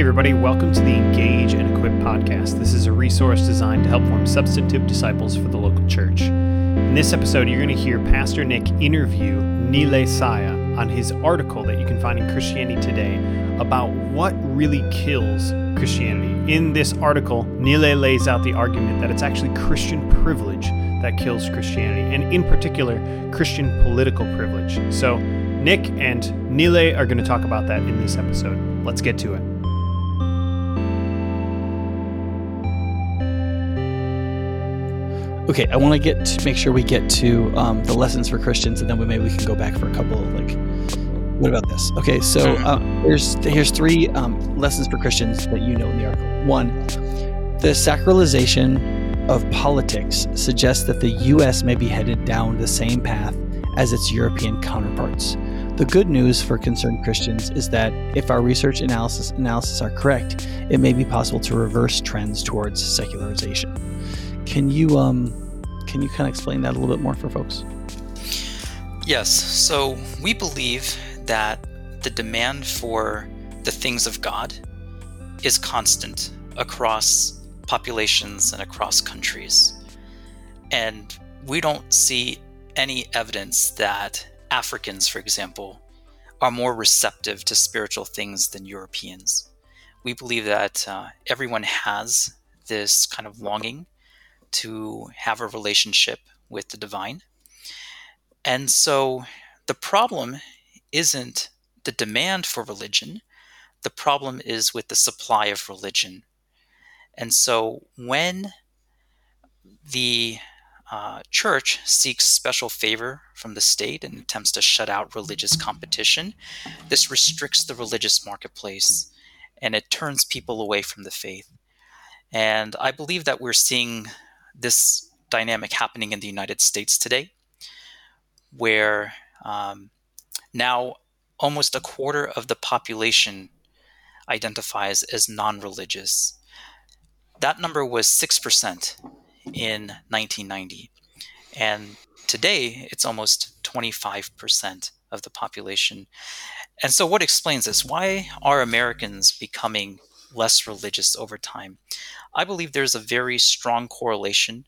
Everybody, welcome to the Engage and Equip podcast. This is a resource designed to help form substantive disciples for the local church. In this episode, you're going to hear Pastor Nick interview Nilay Saiya on his article that you can find in Christianity Today about what really kills Christianity. In this article, Nilay lays out the argument that it's actually Christian privilege that kills Christianity, and in particular, Christian political privilege. So, Nick and Nilay are going to talk about that in this episode. Let's get to it. Okay, I want to get to make sure we get to um, the lessons for Christians, and then we, maybe we can go back for a couple of like. What about this? Okay, so uh, here's here's three um, lessons for Christians that you know in the article. One, the sacralization of politics suggests that the U.S. may be headed down the same path as its European counterparts. The good news for concerned Christians is that if our research analysis analysis are correct, it may be possible to reverse trends towards secularization. Can you um, can you kind of explain that a little bit more for folks? Yes. So we believe that the demand for the things of God is constant across populations and across countries. And we don't see any evidence that Africans, for example, are more receptive to spiritual things than Europeans. We believe that uh, everyone has this kind of longing to have a relationship with the divine. And so the problem isn't the demand for religion, the problem is with the supply of religion. And so when the uh, church seeks special favor from the state and attempts to shut out religious competition, this restricts the religious marketplace and it turns people away from the faith. And I believe that we're seeing this dynamic happening in the United States today, where um, now almost a quarter of the population identifies as non religious. That number was 6% in 1990. And today, it's almost 25% of the population. And so, what explains this? Why are Americans becoming less religious over time? I believe there's a very strong correlation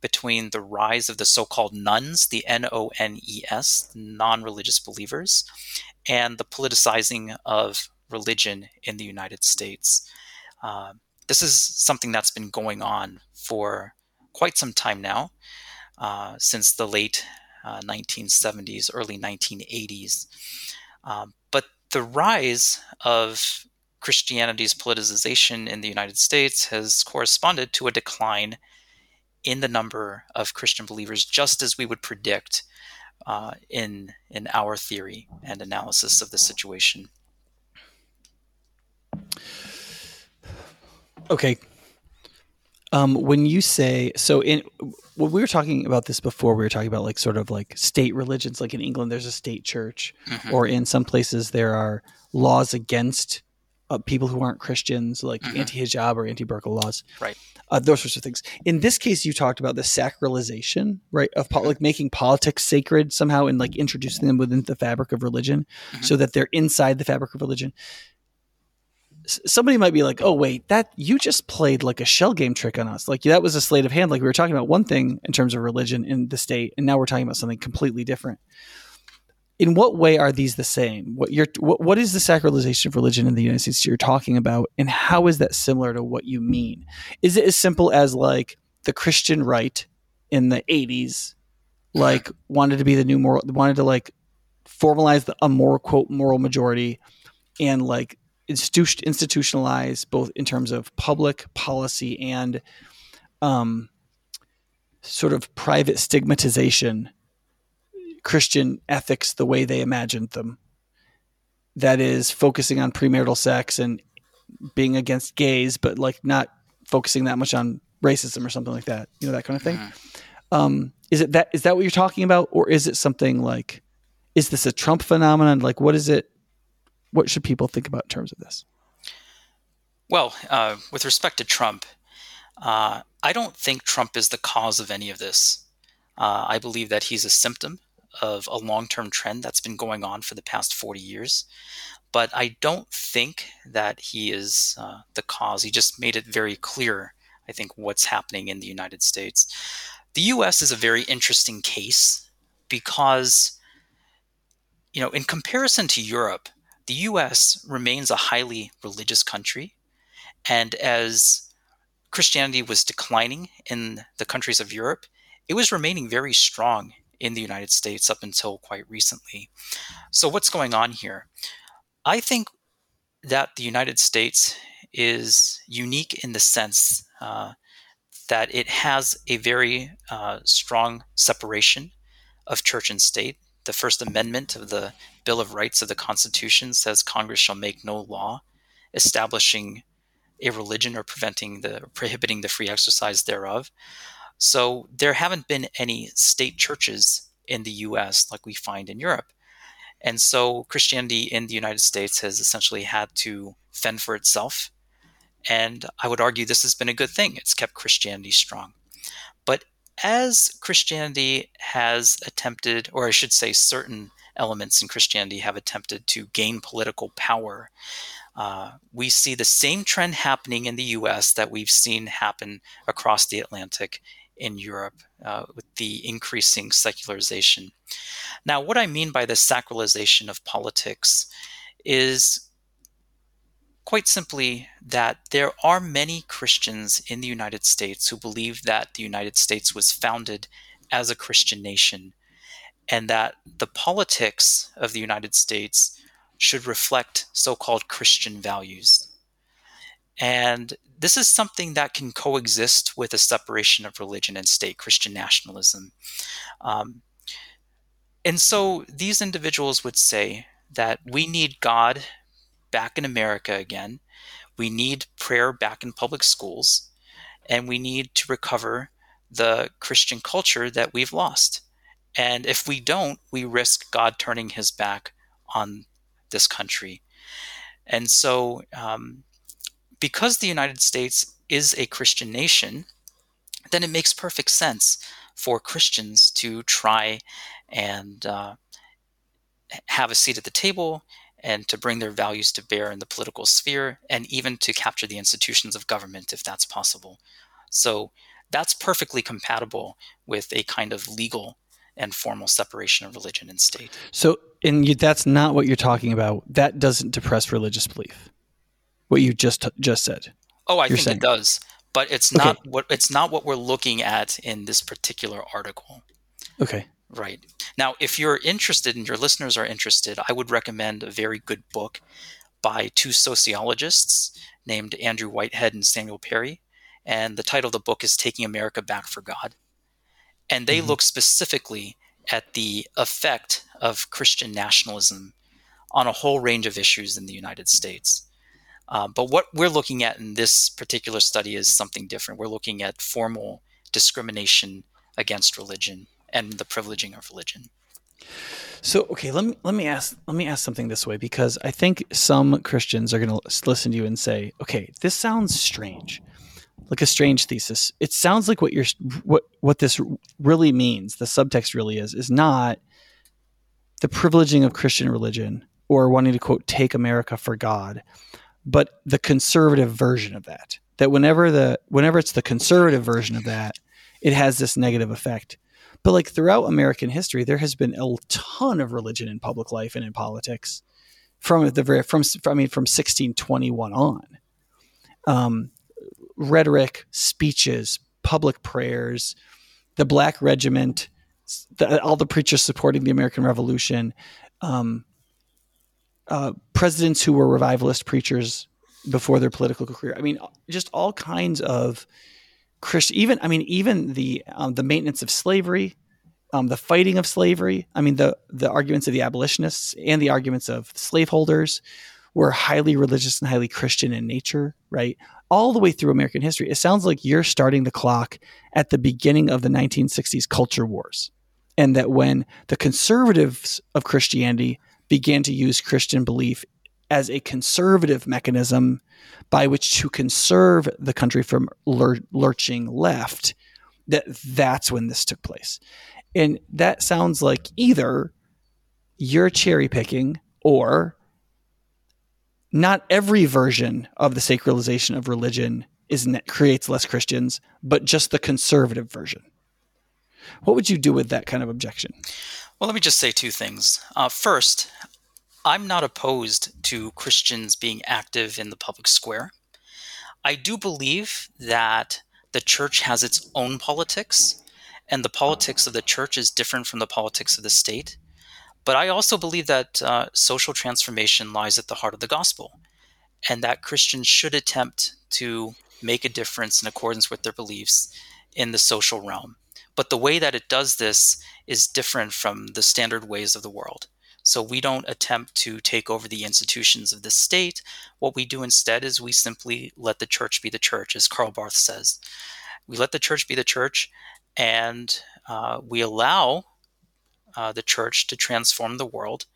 between the rise of the so called nuns, the N O N E S, non religious believers, and the politicizing of religion in the United States. Uh, this is something that's been going on for quite some time now, uh, since the late uh, 1970s, early 1980s. Um, but the rise of Christianity's politicization in the United States has corresponded to a decline in the number of Christian believers, just as we would predict uh, in in our theory and analysis of the situation. Okay. Um, when you say so, in when we were talking about this before, we were talking about like sort of like state religions. Like in England, there's a state church, mm-hmm. or in some places there are laws against uh, people who aren't Christians, like mm-hmm. anti-hijab or anti-burqa laws, right? Uh, those sorts of things. In this case, you talked about the sacralization, right, of po- mm-hmm. like making politics sacred somehow and like introducing them within the fabric of religion, mm-hmm. so that they're inside the fabric of religion. S- somebody might be like, "Oh, wait, that you just played like a shell game trick on us. Like that was a sleight of hand. Like we were talking about one thing in terms of religion in the state, and now we're talking about something completely different." In what way are these the same? What you're what, what is the sacralization of religion in the United States you're talking about, and how is that similar to what you mean? Is it as simple as like the Christian right in the '80s, like wanted to be the new moral, wanted to like formalize the, a more quote moral majority, and like institu- institutionalize both in terms of public policy and um, sort of private stigmatization Christian ethics the way they imagined them. That is focusing on premarital sex and being against gays, but like not focusing that much on racism or something like that. You know that kind of thing. Mm-hmm. Um, is it that is that what you're talking about, or is it something like? Is this a Trump phenomenon? Like, what is it? What should people think about in terms of this? Well, uh, with respect to Trump, uh, I don't think Trump is the cause of any of this. Uh, I believe that he's a symptom of a long term trend that's been going on for the past 40 years. but I don't think that he is uh, the cause. He just made it very clear, I think, what's happening in the United States. The US is a very interesting case because, you know, in comparison to Europe, the US remains a highly religious country. And as Christianity was declining in the countries of Europe, it was remaining very strong in the United States up until quite recently. So, what's going on here? I think that the United States is unique in the sense uh, that it has a very uh, strong separation of church and state. The First Amendment of the Bill of Rights of the Constitution says Congress shall make no law establishing a religion or preventing the or prohibiting the free exercise thereof. So there haven't been any state churches in the US like we find in Europe. And so Christianity in the United States has essentially had to fend for itself. And I would argue this has been a good thing. It's kept Christianity strong. But as Christianity has attempted, or I should say, certain elements in Christianity have attempted to gain political power, uh, we see the same trend happening in the US that we've seen happen across the Atlantic in Europe uh, with the increasing secularization. Now, what I mean by the sacralization of politics is quite simply that there are many Christians in the United States who believe that the United States was founded as a Christian nation and that the politics of the United States should reflect so called Christian values. And this is something that can coexist with a separation of religion and state, Christian nationalism. Um, and so these individuals would say that we need God back in America again. We need prayer back in public schools. And we need to recover the Christian culture that we've lost. And if we don't, we risk God turning his back on this country. And so um, because the United States is a Christian nation, then it makes perfect sense for Christians to try and uh, have a seat at the table and to bring their values to bear in the political sphere and even to capture the institutions of government if that's possible. So that's perfectly compatible with a kind of legal and formal separation of religion and state. So, and you, that's not what you're talking about. That doesn't depress religious belief what you just just said. Oh, I think saying. it does, but it's okay. not what it's not what we're looking at in this particular article. Okay. Right. Now, if you're interested and your listeners are interested, I would recommend a very good book by two sociologists named Andrew Whitehead and Samuel Perry. And the title of the book is Taking America Back for God. And they mm-hmm. look specifically at the effect of Christian nationalism on a whole range of issues in the United States. Uh, but what we're looking at in this particular study is something different. We're looking at formal discrimination against religion and the privileging of religion. So okay, let me let me ask let me ask something this way because I think some Christians are going to listen to you and say, "Okay, this sounds strange." Like a strange thesis. It sounds like what you're what what this really means, the subtext really is is not the privileging of Christian religion or wanting to quote take America for God, but the conservative version of that. That whenever the whenever it's the conservative version of that, it has this negative effect. But like throughout American history, there has been a ton of religion in public life and in politics from the very from I mean from 1621 on. Um, rhetoric, speeches, public prayers, the Black Regiment, the, all the preachers supporting the American Revolution, um, uh, presidents who were revivalist preachers before their political career. I mean, just all kinds of Christian. Even I mean, even the um, the maintenance of slavery, um, the fighting of slavery. I mean, the the arguments of the abolitionists and the arguments of slaveholders were highly religious and highly Christian in nature, right? All the way through American history. It sounds like you're starting the clock at the beginning of the 1960s culture wars. And that when the conservatives of Christianity began to use Christian belief as a conservative mechanism by which to conserve the country from lur- lurching left that that's when this took place and that sounds like either you're cherry picking or not every version of the sacralization of religion is creates less Christians, but just the conservative version. What would you do with that kind of objection? Well, let me just say two things. Uh, first, I'm not opposed to Christians being active in the public square. I do believe that the church has its own politics, and the politics of the church is different from the politics of the state. But I also believe that uh, social transformation lies at the heart of the gospel, and that Christians should attempt to make a difference in accordance with their beliefs in the social realm. But the way that it does this is different from the standard ways of the world. So we don't attempt to take over the institutions of the state. What we do instead is we simply let the church be the church, as Karl Barth says. We let the church be the church, and uh, we allow uh, the church to transform the world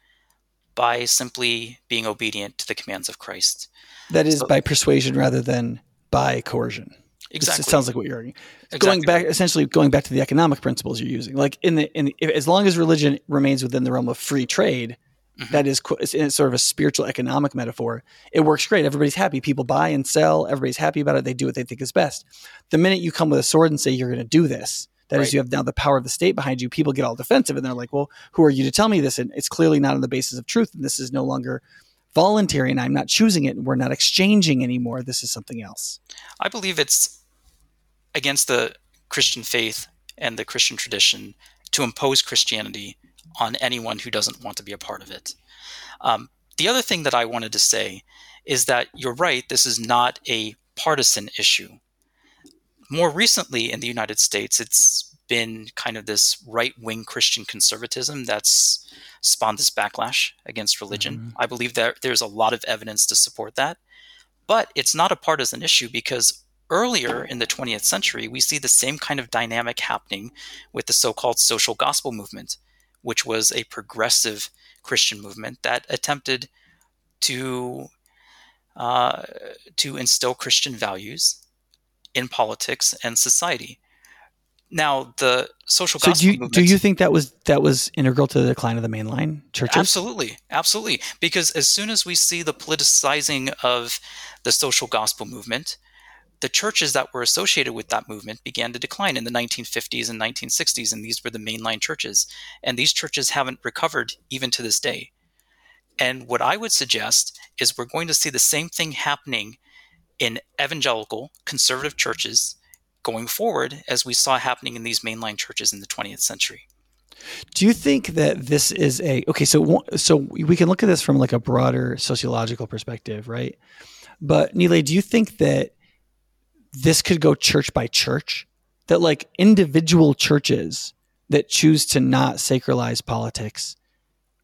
by simply being obedient to the commands of Christ. That is so, by persuasion rather than by coercion. Exactly. It sounds like what you're arguing. Exactly. Going back, essentially, going back to the economic principles you're using. Like in the, in the, as long as religion remains within the realm of free trade, mm-hmm. that is it's sort of a spiritual economic metaphor. It works great. Everybody's happy. People buy and sell. Everybody's happy about it. They do what they think is best. The minute you come with a sword and say you're going to do this, that right. is, you have now the power of the state behind you. People get all defensive and they're like, "Well, who are you to tell me this?" And it's clearly not on the basis of truth. And this is no longer voluntary, and I'm not choosing it. And we're not exchanging anymore. This is something else. I believe it's against the Christian faith and the Christian tradition to impose Christianity on anyone who doesn't want to be a part of it. Um, the other thing that I wanted to say is that you're right, this is not a partisan issue. More recently in the United States, it's been kind of this right wing Christian conservatism that's spawned this backlash against religion. Mm-hmm. I believe that there's a lot of evidence to support that. But it's not a partisan issue because earlier in the 20th century, we see the same kind of dynamic happening with the so called social gospel movement, which was a progressive Christian movement that attempted to, uh, to instill Christian values in politics and society. Now, the social so gospel do you, movement, do you think that was that was integral to the decline of the mainline churches? Absolutely, absolutely. Because as soon as we see the politicizing of the social gospel movement, the churches that were associated with that movement began to decline in the 1950s and 1960s, and these were the mainline churches. And these churches haven't recovered even to this day. And what I would suggest is we're going to see the same thing happening in evangelical conservative churches going forward as we saw happening in these mainline churches in the 20th century. Do you think that this is a okay? So, so we can look at this from like a broader sociological perspective, right? But Nilay, do you think that this could go church by church that like individual churches that choose to not sacralize politics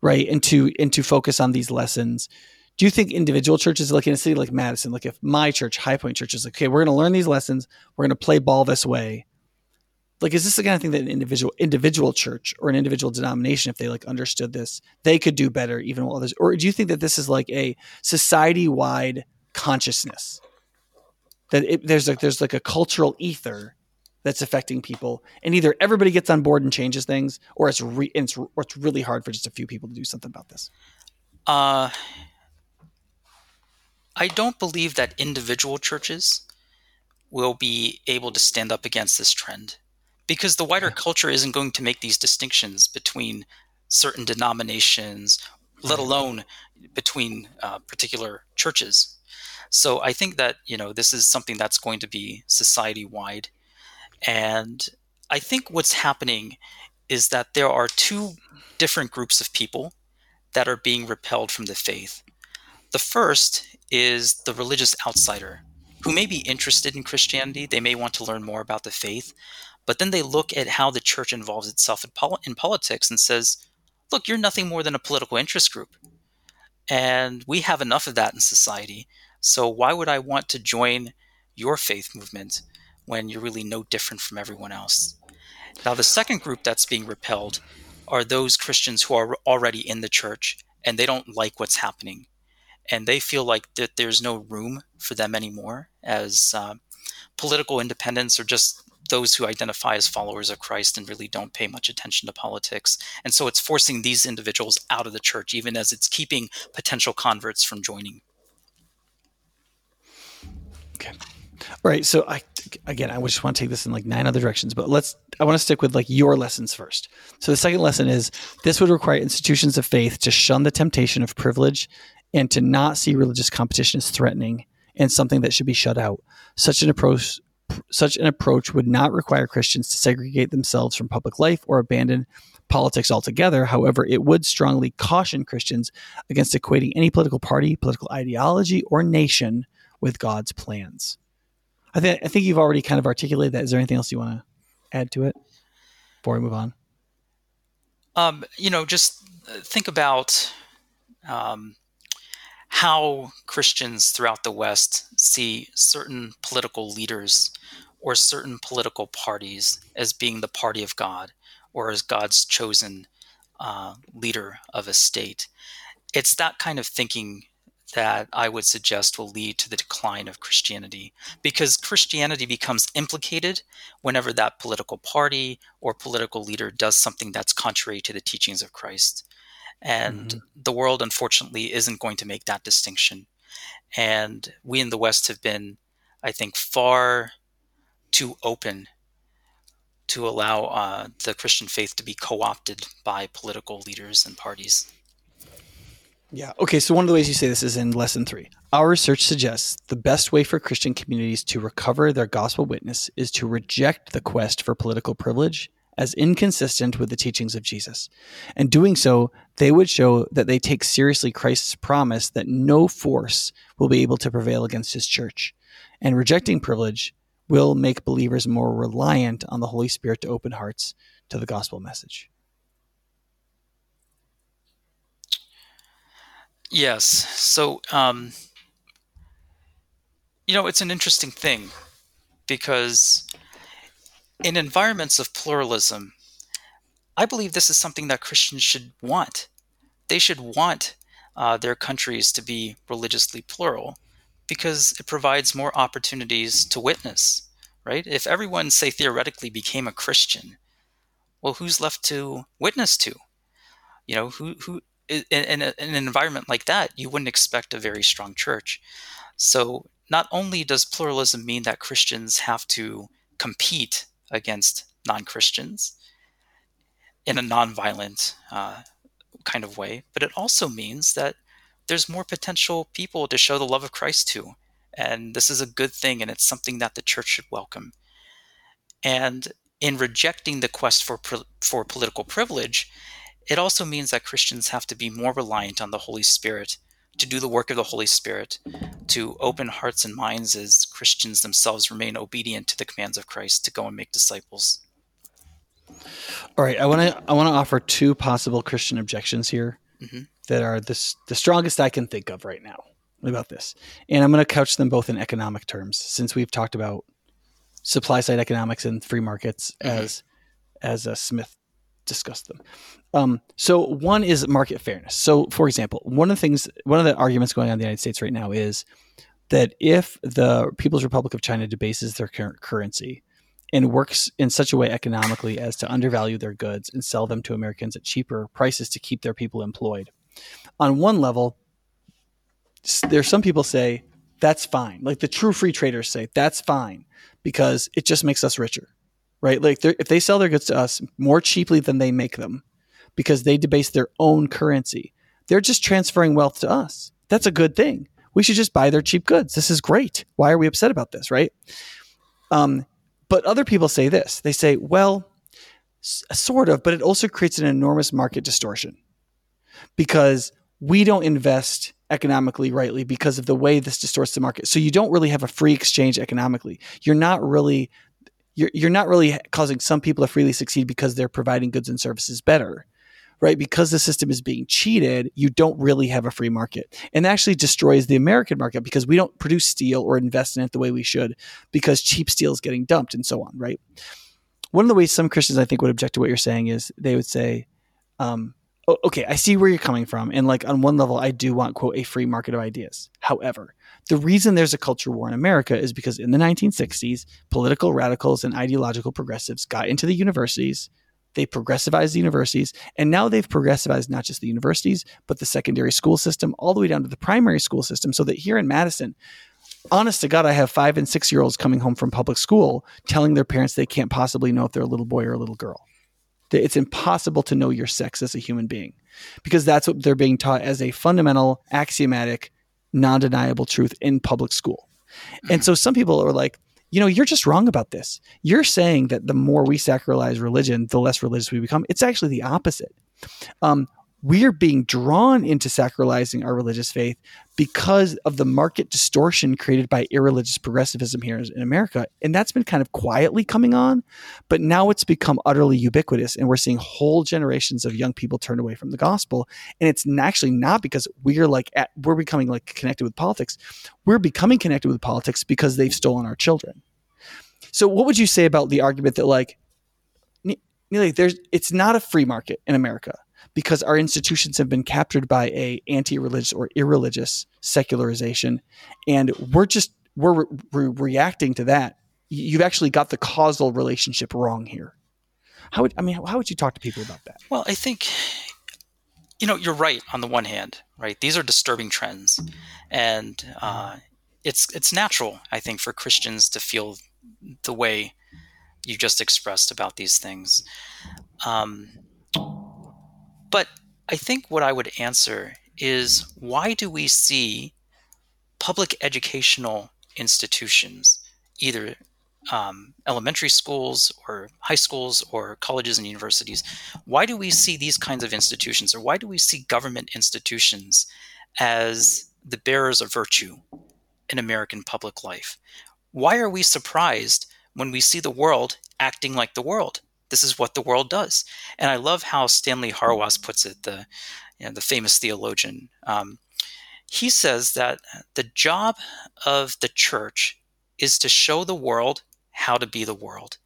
right and to and to focus on these lessons. Do you think individual churches like in a city like madison like if my church high point church is like okay we're going to learn these lessons we're going to play ball this way like is this the kind of thing that an individual individual church or an individual denomination if they like understood this they could do better even while others? Or do you think that this is like a society wide consciousness that it, there's like there's like a cultural ether that's affecting people, and either everybody gets on board and changes things, or it's re- it's, or it's really hard for just a few people to do something about this. Uh, I don't believe that individual churches will be able to stand up against this trend because the wider culture isn't going to make these distinctions between certain denominations, let alone between uh, particular churches. So I think that you know this is something that's going to be society wide, and I think what's happening is that there are two different groups of people that are being repelled from the faith. The first is the religious outsider who may be interested in Christianity. They may want to learn more about the faith, but then they look at how the church involves itself in, pol- in politics and says, look, you're nothing more than a political interest group. And we have enough of that in society. So why would I want to join your faith movement when you're really no different from everyone else? Now, the second group that's being repelled are those Christians who are already in the church and they don't like what's happening. And they feel like that there's no room for them anymore as uh, political independents or just those who identify as followers of Christ and really don't pay much attention to politics. And so it's forcing these individuals out of the church, even as it's keeping potential converts from joining. Okay. All right. So I again, I just want to take this in like nine other directions, but let's. I want to stick with like your lessons first. So the second lesson is this would require institutions of faith to shun the temptation of privilege and to not see religious competition as threatening and something that should be shut out. Such an approach such an approach would not require Christians to segregate themselves from public life or abandon politics altogether. However, it would strongly caution Christians against equating any political party, political ideology, or nation with God's plans. I think I think you've already kind of articulated that. Is there anything else you want to add to it before we move on? Um, you know, just think about um, how Christians throughout the West see certain political leaders or certain political parties as being the party of God or as God's chosen uh, leader of a state. It's that kind of thinking that I would suggest will lead to the decline of Christianity because Christianity becomes implicated whenever that political party or political leader does something that's contrary to the teachings of Christ. And mm-hmm. the world, unfortunately, isn't going to make that distinction. And we in the West have been, I think, far too open to allow uh, the Christian faith to be co opted by political leaders and parties. Yeah. Okay. So one of the ways you say this is in lesson three. Our research suggests the best way for Christian communities to recover their gospel witness is to reject the quest for political privilege as inconsistent with the teachings of Jesus. And doing so, they would show that they take seriously Christ's promise that no force will be able to prevail against his church. And rejecting privilege will make believers more reliant on the Holy Spirit to open hearts to the gospel message. Yes. So, um, you know, it's an interesting thing because in environments of pluralism, I believe this is something that Christians should want. They should want uh, their countries to be religiously plural because it provides more opportunities to witness, right? If everyone, say, theoretically became a Christian, well, who's left to witness to? You know, who, who, in, in, a, in an environment like that, you wouldn't expect a very strong church. So, not only does pluralism mean that Christians have to compete against non Christians in a non-violent uh, kind of way, but it also means that there's more potential people to show the love of Christ to. And this is a good thing, and it's something that the church should welcome. And in rejecting the quest for, for political privilege, it also means that Christians have to be more reliant on the Holy Spirit to do the work of the Holy Spirit, to open hearts and minds as Christians themselves remain obedient to the commands of Christ to go and make disciples. All right, I want to I want to offer two possible Christian objections here mm-hmm. that are the the strongest I can think of right now about this, and I'm going to couch them both in economic terms since we've talked about supply side economics and free markets mm-hmm. as as Adam Smith discussed them. Um, so one is market fairness. So, for example, one of the things, one of the arguments going on in the United States right now is that if the People's Republic of China debases their current currency and works in such a way economically as to undervalue their goods and sell them to Americans at cheaper prices to keep their people employed, on one level, there's some people say that's fine. Like the true free traders say that's fine because it just makes us richer right? Like if they sell their goods to us more cheaply than they make them because they debase their own currency, they're just transferring wealth to us. That's a good thing. We should just buy their cheap goods. This is great. Why are we upset about this, right? Um, but other people say this. They say, well, s- sort of, but it also creates an enormous market distortion because we don't invest economically rightly because of the way this distorts the market. So you don't really have a free exchange economically. You're not really you're, you're not really causing some people to freely succeed because they're providing goods and services better right? Because the system is being cheated you don't really have a free market. And that actually destroys the american market because we don't produce steel or invest in it the way we should because cheap steel is getting dumped and so on right? One of the ways some christians i think would object to what you're saying is they would say um, okay i see where you're coming from and like on one level i do want quote a free market of ideas. However the reason there's a culture war in America is because in the 1960s, political radicals and ideological progressives got into the universities. They progressivized the universities, and now they've progressivized not just the universities, but the secondary school system, all the way down to the primary school system. So that here in Madison, honest to God, I have five and six year olds coming home from public school telling their parents they can't possibly know if they're a little boy or a little girl. It's impossible to know your sex as a human being because that's what they're being taught as a fundamental, axiomatic, non deniable truth in public school. And so some people are like, you know, you're just wrong about this. You're saying that the more we sacralize religion, the less religious we become. It's actually the opposite. Um, we're being drawn into sacralizing our religious faith because of the market distortion created by irreligious progressivism here in America. And that's been kind of quietly coming on, but now it's become utterly ubiquitous. And we're seeing whole generations of young people turn away from the gospel. And it's actually not because we're like, at, we're becoming like connected with politics. We're becoming connected with politics because they've stolen our children. So, what would you say about the argument that, like, there's, it's not a free market in America? Because our institutions have been captured by a anti-religious or irreligious secularization. And we're just we're re- reacting to that. You've actually got the causal relationship wrong here. How would i mean how would you talk to people about that? Well i think you know you're right on the one hand right? These are disturbing trends. And uh, it's it's natural i think for christians to feel the way you just expressed about these things. Um, but I think what I would answer is why do we see public educational institutions, either um, elementary schools or high schools or colleges and universities, why do we see these kinds of institutions or why do we see government institutions as the bearers of virtue in American public life? Why are we surprised when we see the world acting like the world? This is what the world does. And I love how Stanley Hauerwas puts it, the, you know, the famous theologian. Um, he says that the job of the church is to show the world how to be the world.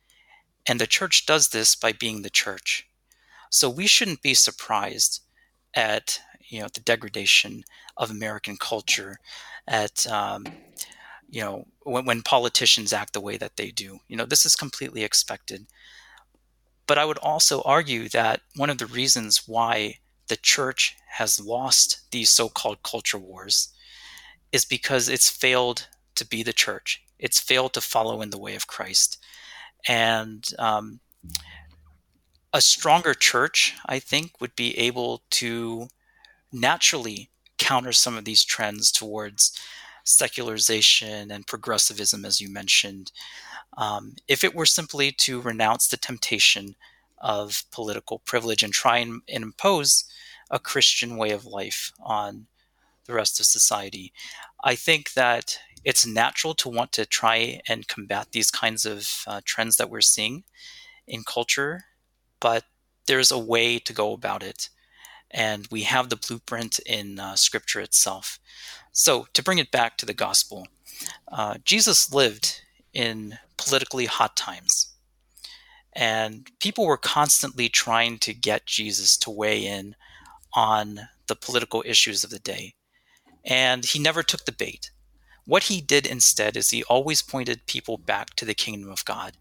And the church does this by being the church. So we shouldn't be surprised at you know the degradation of American culture, at um, you know when, when politicians act the way that they do. You know this is completely expected. But I would also argue that one of the reasons why the church has lost these so called culture wars is because it's failed to be the church. It's failed to follow in the way of Christ. And um, a stronger church, I think, would be able to naturally counter some of these trends towards secularization and progressivism, as you mentioned, um, if it were simply to renounce the temptation of political privilege and try and, and impose a Christian way of life on the rest of society. I think that it's natural to want to try and combat these kinds of uh, trends that we're seeing in culture, but there's a way to go about it. And we have the blueprint in uh, Scripture itself. So, to bring it back to the gospel, uh, Jesus lived in politically hot times. And people were constantly trying to get Jesus to weigh in on the political issues of the day. And he never took the bait. What he did instead is he always pointed people back to the kingdom of God.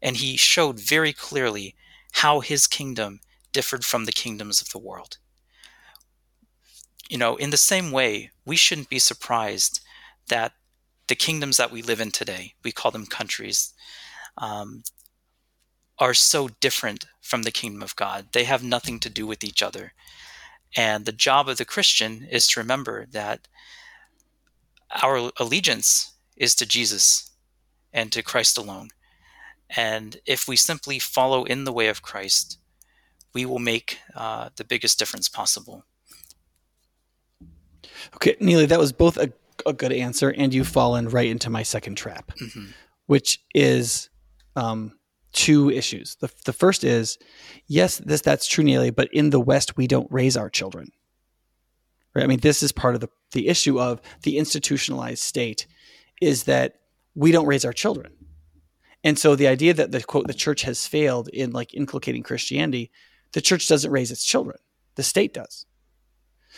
And he showed very clearly how his kingdom differed from the kingdoms of the world. You know, in the same way, we shouldn't be surprised that the kingdoms that we live in today, we call them countries, um, are so different from the kingdom of God. They have nothing to do with each other. And the job of the Christian is to remember that our allegiance is to Jesus and to Christ alone. And if we simply follow in the way of Christ, we will make uh, the biggest difference possible. Okay, Neely, that was both a a good answer, and you've fallen right into my second trap, mm-hmm. which is um, two issues. The, the first is, yes, this that's true, Neely, but in the West, we don't raise our children. Right? I mean, this is part of the, the issue of the institutionalized state is that we don't raise our children. And so the idea that the quote the church has failed in like inculcating Christianity, the church doesn't raise its children. The state does.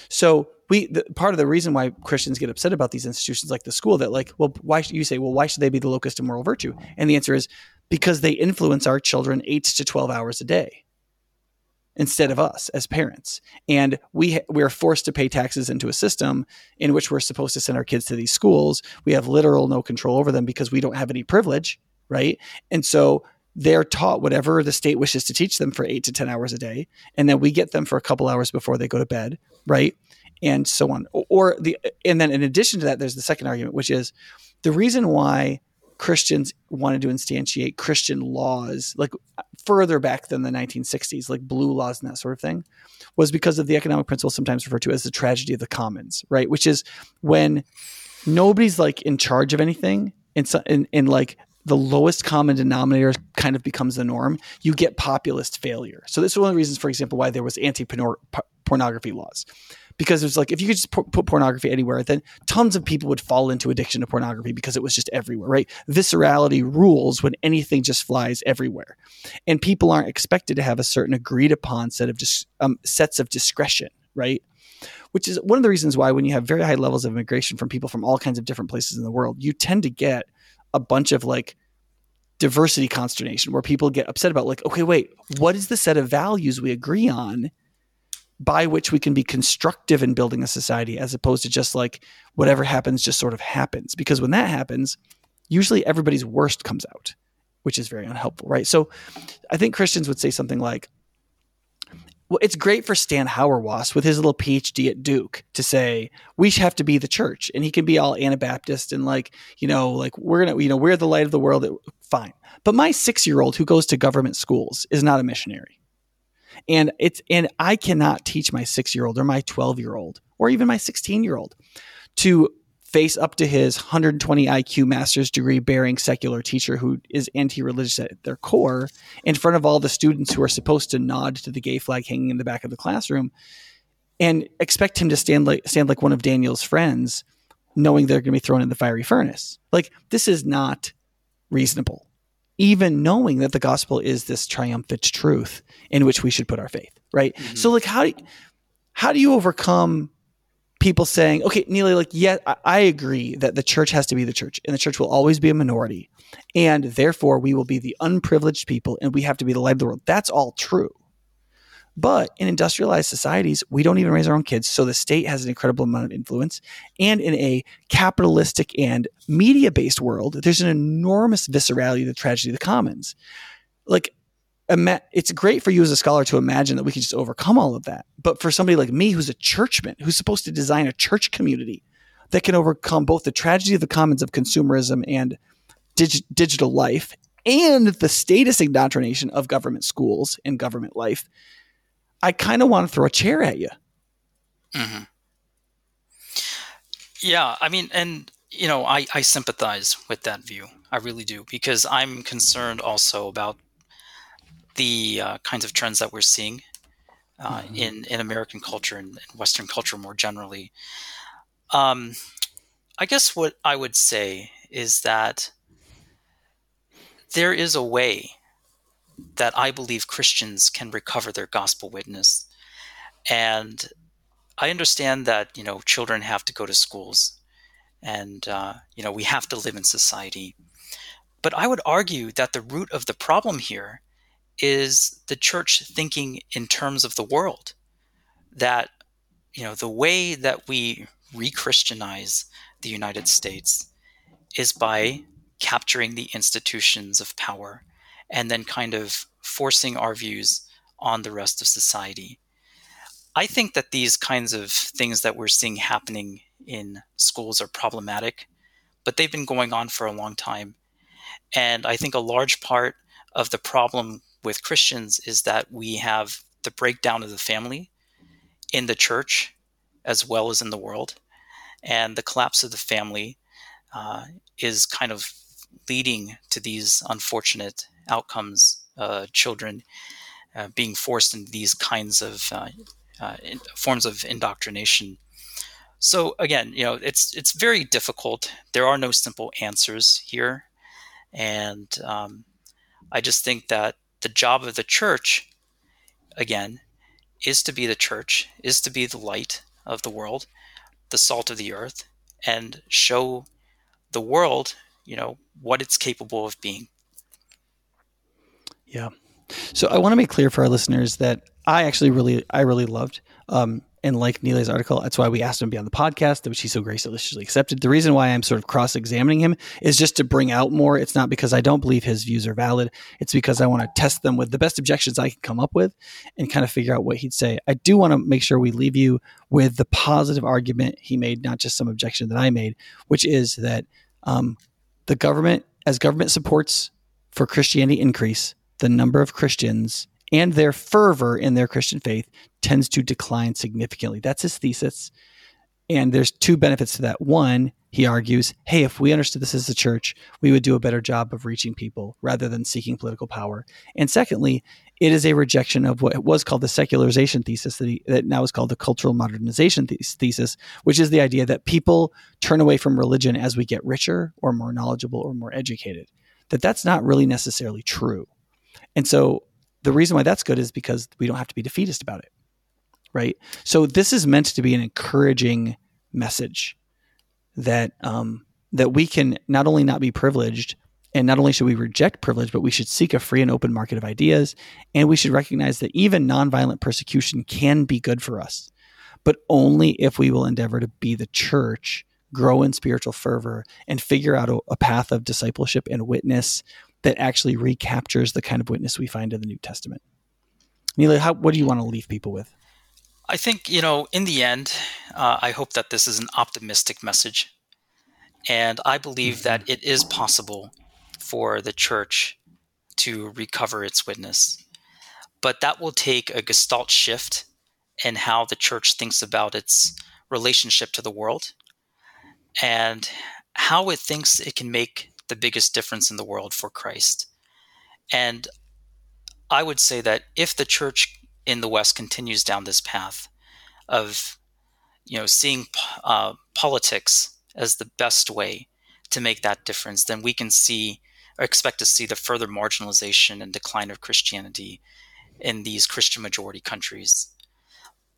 So we the, part of the reason why Christians get upset about these institutions like the school that like well why should you say well why should they be the locus of moral virtue and the answer is because they influence our children 8 to 12 hours a day instead of us as parents. And we we're forced to pay taxes into a system in which we're supposed to send our kids to these schools. We have literal no control over them because we don't have any privilege, right? And so they're taught whatever the state wishes to teach them for 8 to 10 hours a day, and then we get them for a couple hours before they go to bed, right? And so on. Or the and then in addition to that there's the second argument which is the reason why Christians wanted to instantiate Christian laws, like further back than the 1960s, like blue laws and that sort of thing, was because of the economic principle sometimes referred to as the tragedy of the commons, right? Which is when nobody's like in charge of anything, and so, and, and like the lowest common denominator kind of becomes the norm. You get populist failure. So this is one of the reasons, for example, why there was anti pornography laws because it was like if you could just put pornography anywhere, then tons of people would fall into addiction to pornography because it was just everywhere, right? Viscerality rules when anything just flies everywhere, and people aren't expected to have a certain agreed upon set of just um, sets of discretion, right? Which is one of the reasons why when you have very high levels of immigration from people from all kinds of different places in the world, you tend to get a bunch of like diversity consternation where people get upset about like okay wait what is the set of values we agree on by which we can be constructive in building a society as opposed to just like whatever happens just sort of happens? Because when that happens usually everybody's worst comes out which is very unhelpful right? So i think christians would say something like well, it's great for Stan Hauerwas with his little PhD at Duke to say we have to be the church, and he can be all Anabaptist and like you know, like we're gonna, you know, we're the light of the world. Fine, but my six-year-old who goes to government schools is not a missionary. And it's and I cannot teach my 6-year-old or my 12-year-old or even my 16-year-old to face up to his 120 IQ master's degree bearing secular teacher who is anti-religious at their core in front of all the students who are supposed to nod to the gay flag hanging in the back of the classroom and expect him to stand like stand like one of Daniel's friends knowing they're going to be thrown in the fiery furnace. Like this is not reasonable even knowing that the gospel is this triumphant truth in which we should put our faith, right? Mm-hmm. So like how do you, how do you overcome people saying, okay, Neely, like, yeah, I, I agree that the church has to be the church and the church will always be a minority. And therefore we will be the unprivileged people and we have to be the light of the world. That's all true. But in industrialized societies, we don't even raise our own kids. So the state has an incredible amount of influence. And in a capitalistic and media based world, there's an enormous viscerality of the tragedy of the commons. Like, it's great for you as a scholar to imagine that we can just overcome all of that. But for somebody like me, who's a churchman, who's supposed to design a church community that can overcome both the tragedy of the commons of consumerism and dig- digital life and the status indoctrination of government schools and government life, I kind of want to throw a chair at you. Mm-hmm. Yeah, I mean, and you know, I, I sympathize with that view. I really do because I'm concerned also about the uh, kinds of trends that we're seeing uh, mm-hmm. in in American culture and, Western culture more generally. Um, I guess what I would say is that there is a way that I believe Christians can recover their gospel witness. And I understand that you know children have to go to schools, and uh, you know we have to live in society. But I would argue that the root of the problem here is the church thinking in terms of the world. That you know the way that we re-Christianize the United States is by capturing the institutions of power and then kind of forcing our views on the rest of society. I think that these kinds of things that we're seeing happening in schools are problematic, but they've been going on for a long time. And I think a large part of the problem with Christians is that we have the breakdown of the family in the church as well as in the world. And the collapse of the family uh, is kind of leading to these unfortunate outcomes, uh, children uh, being forced into these kinds of uh, uh, in, forms of indoctrination. So again, you know, it's it's very difficult. There are no simple answers here, and um, I just think that the job of the church, again, is to be the church, is to be the light of the world, the salt of the earth, and show the world, you know, what it's capable of being. Yeah. So I want to make clear for our listeners that I actually really, I really loved um, and like Nilay's article. That's why we asked him to be on the podcast, which he so graciously accepted. The reason why I'm sort of cross examining him is just to bring out more. It's not because I don't believe his views are valid. It's because I want to test them with the best objections I can come up with and kind of figure out what he'd say. I do want to make sure we leave you with the positive argument he made, not just some objection that I made, which is that um, the government, as government supports for Christianity increase, the number of Christians and their fervor in their Christian faith tends to decline significantly. That's his thesis. And there's two benefits to that. One, he argues, hey, if we understood this as a church, we would do a better job of reaching people rather than seeking political power. And secondly, it is a rejection of what was called the secularization thesis that, he, that now is called the cultural modernization thesis, which is the idea that people turn away from religion as we get richer or more knowledgeable or more educated. That that's not really necessarily true. And so the reason why that's good is because we don't have to be defeatist about it. Right. So this is meant to be an encouraging message that um, that we can not only not be privileged, and not only should we reject privilege, but we should seek a free and open market of ideas, and we should recognize that even nonviolent persecution can be good for us, but only if we will endeavor to be the church, grow in spiritual fervor, and figure out a, a path of discipleship and witness that actually recaptures the kind of witness we find in the New Testament. Nilay, how, what do you want to leave people with? I think, you know, in the end, uh, I hope that this is an optimistic message. And I believe that it is possible for the church to recover its witness. But that will take a gestalt shift in how the church thinks about its relationship to the world and how it thinks it can make the biggest difference in the world for Christ. And I would say that if the church in the West continues down this path of, you know, seeing uh, politics as the best way to make that difference, then we can see or expect to see the further marginalization and decline of Christianity in these Christian majority countries.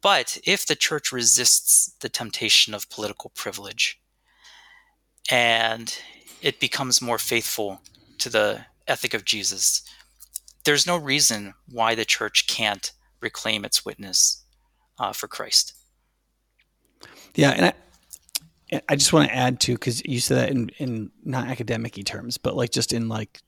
But if the church resists the temptation of political privilege and it becomes more faithful to the ethic of Jesus. There's no reason why the church can't reclaim its witness uh, for Christ. Yeah, and I, I just want to add to because you said that in in not academic terms, but like just in like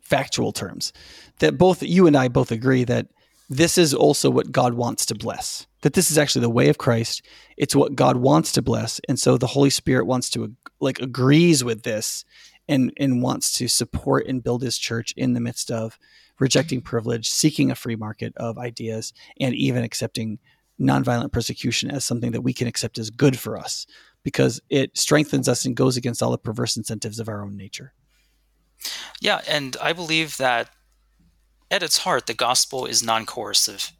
factual terms, that both you and I both agree that this is also what God wants to bless. That this is actually the way of Christ. It's what God wants to bless, and so the Holy Spirit wants to like agrees with this, and and wants to support and build His church in the midst of rejecting privilege, seeking a free market of ideas, and even accepting nonviolent persecution as something that we can accept as good for us because it strengthens us and goes against all the perverse incentives of our own nature. Yeah, and I believe that at its heart, the gospel is non-coercive,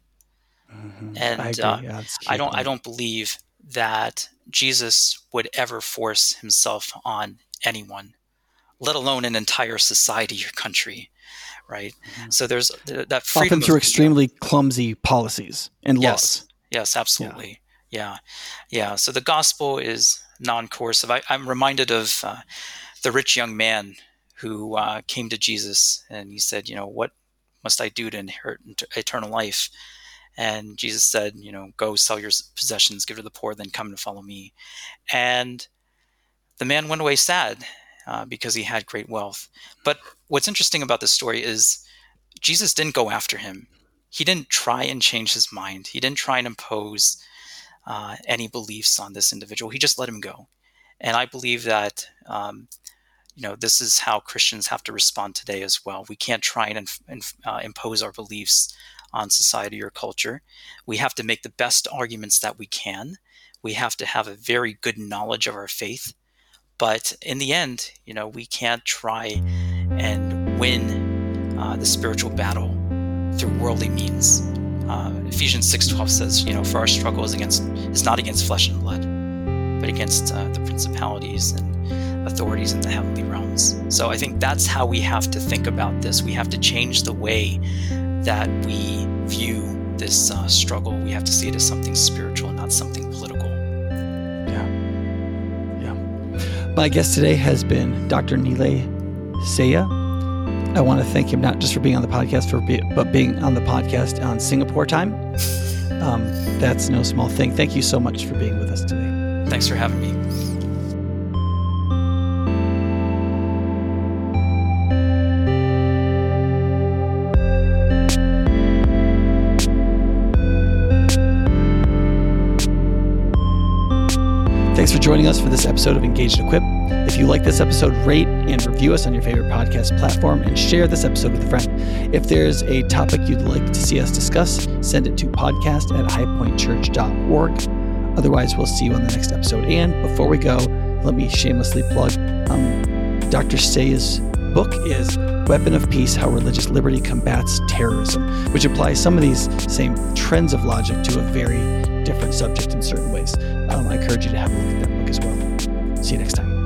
mm-hmm. and I, uh, yeah, I, don't. I don't believe that Jesus would ever force himself on anyone, let alone an entire society or country. Right. Mm-hmm. So there's that freedom often through extremely clumsy policies and yes, laws. Yes, absolutely. Yeah. yeah, yeah. So the gospel is non-coercive. I, am reminded of uh, the rich young man who uh, came to Jesus and he said, you know, what must I do to inherit eternal life? And Jesus said, you know, go sell your possessions, give to the poor, then come and follow me. And the man went away sad uh, because he had great wealth. But what's interesting about this story is Jesus didn't go after him. He didn't try and change his mind. He didn't try and impose uh, any beliefs on this individual. He just let him go. And I believe that um, you know this is how Christians have to respond today as well. We can't try and uh, impose our beliefs on society or culture. We have to make the best arguments that we can. We have to have a very good knowledge of our faith. But in the end, you know, we can't try and win uh, the spiritual battle through worldly means. Uh, Ephesians six twelve says, you know, for our struggle is against is not against flesh and blood, but against uh, the principalities and authorities in the heavenly realms. So I think that's how we have to think about this. We have to change the way that we view this uh, struggle. We have to see it as something spiritual, not something political. Yeah. Yeah. My guest today has been Dr. Nilay Saiya. I want to thank him not just for being on the podcast, for be, but being on the podcast on Singapore time. Um, that's no small thing. Thank you so much for being with us today. Thanks for having me. Joining us for this episode of Engaged Equip. If you like this episode, rate and review us on your favorite podcast platform and share this episode with a friend. If there's a topic you'd like to see us discuss, send it to podcast at highpointchurch.org. Otherwise, we'll see you on the next episode. And before we go, let me shamelessly plug um, Dr. Saiya's book is Weapon of Peace How Religious Liberty Combats Terrorism, which applies some of these same trends of logic to a very different subject in certain ways. Um, I encourage you to have a look at that as well. See you next time.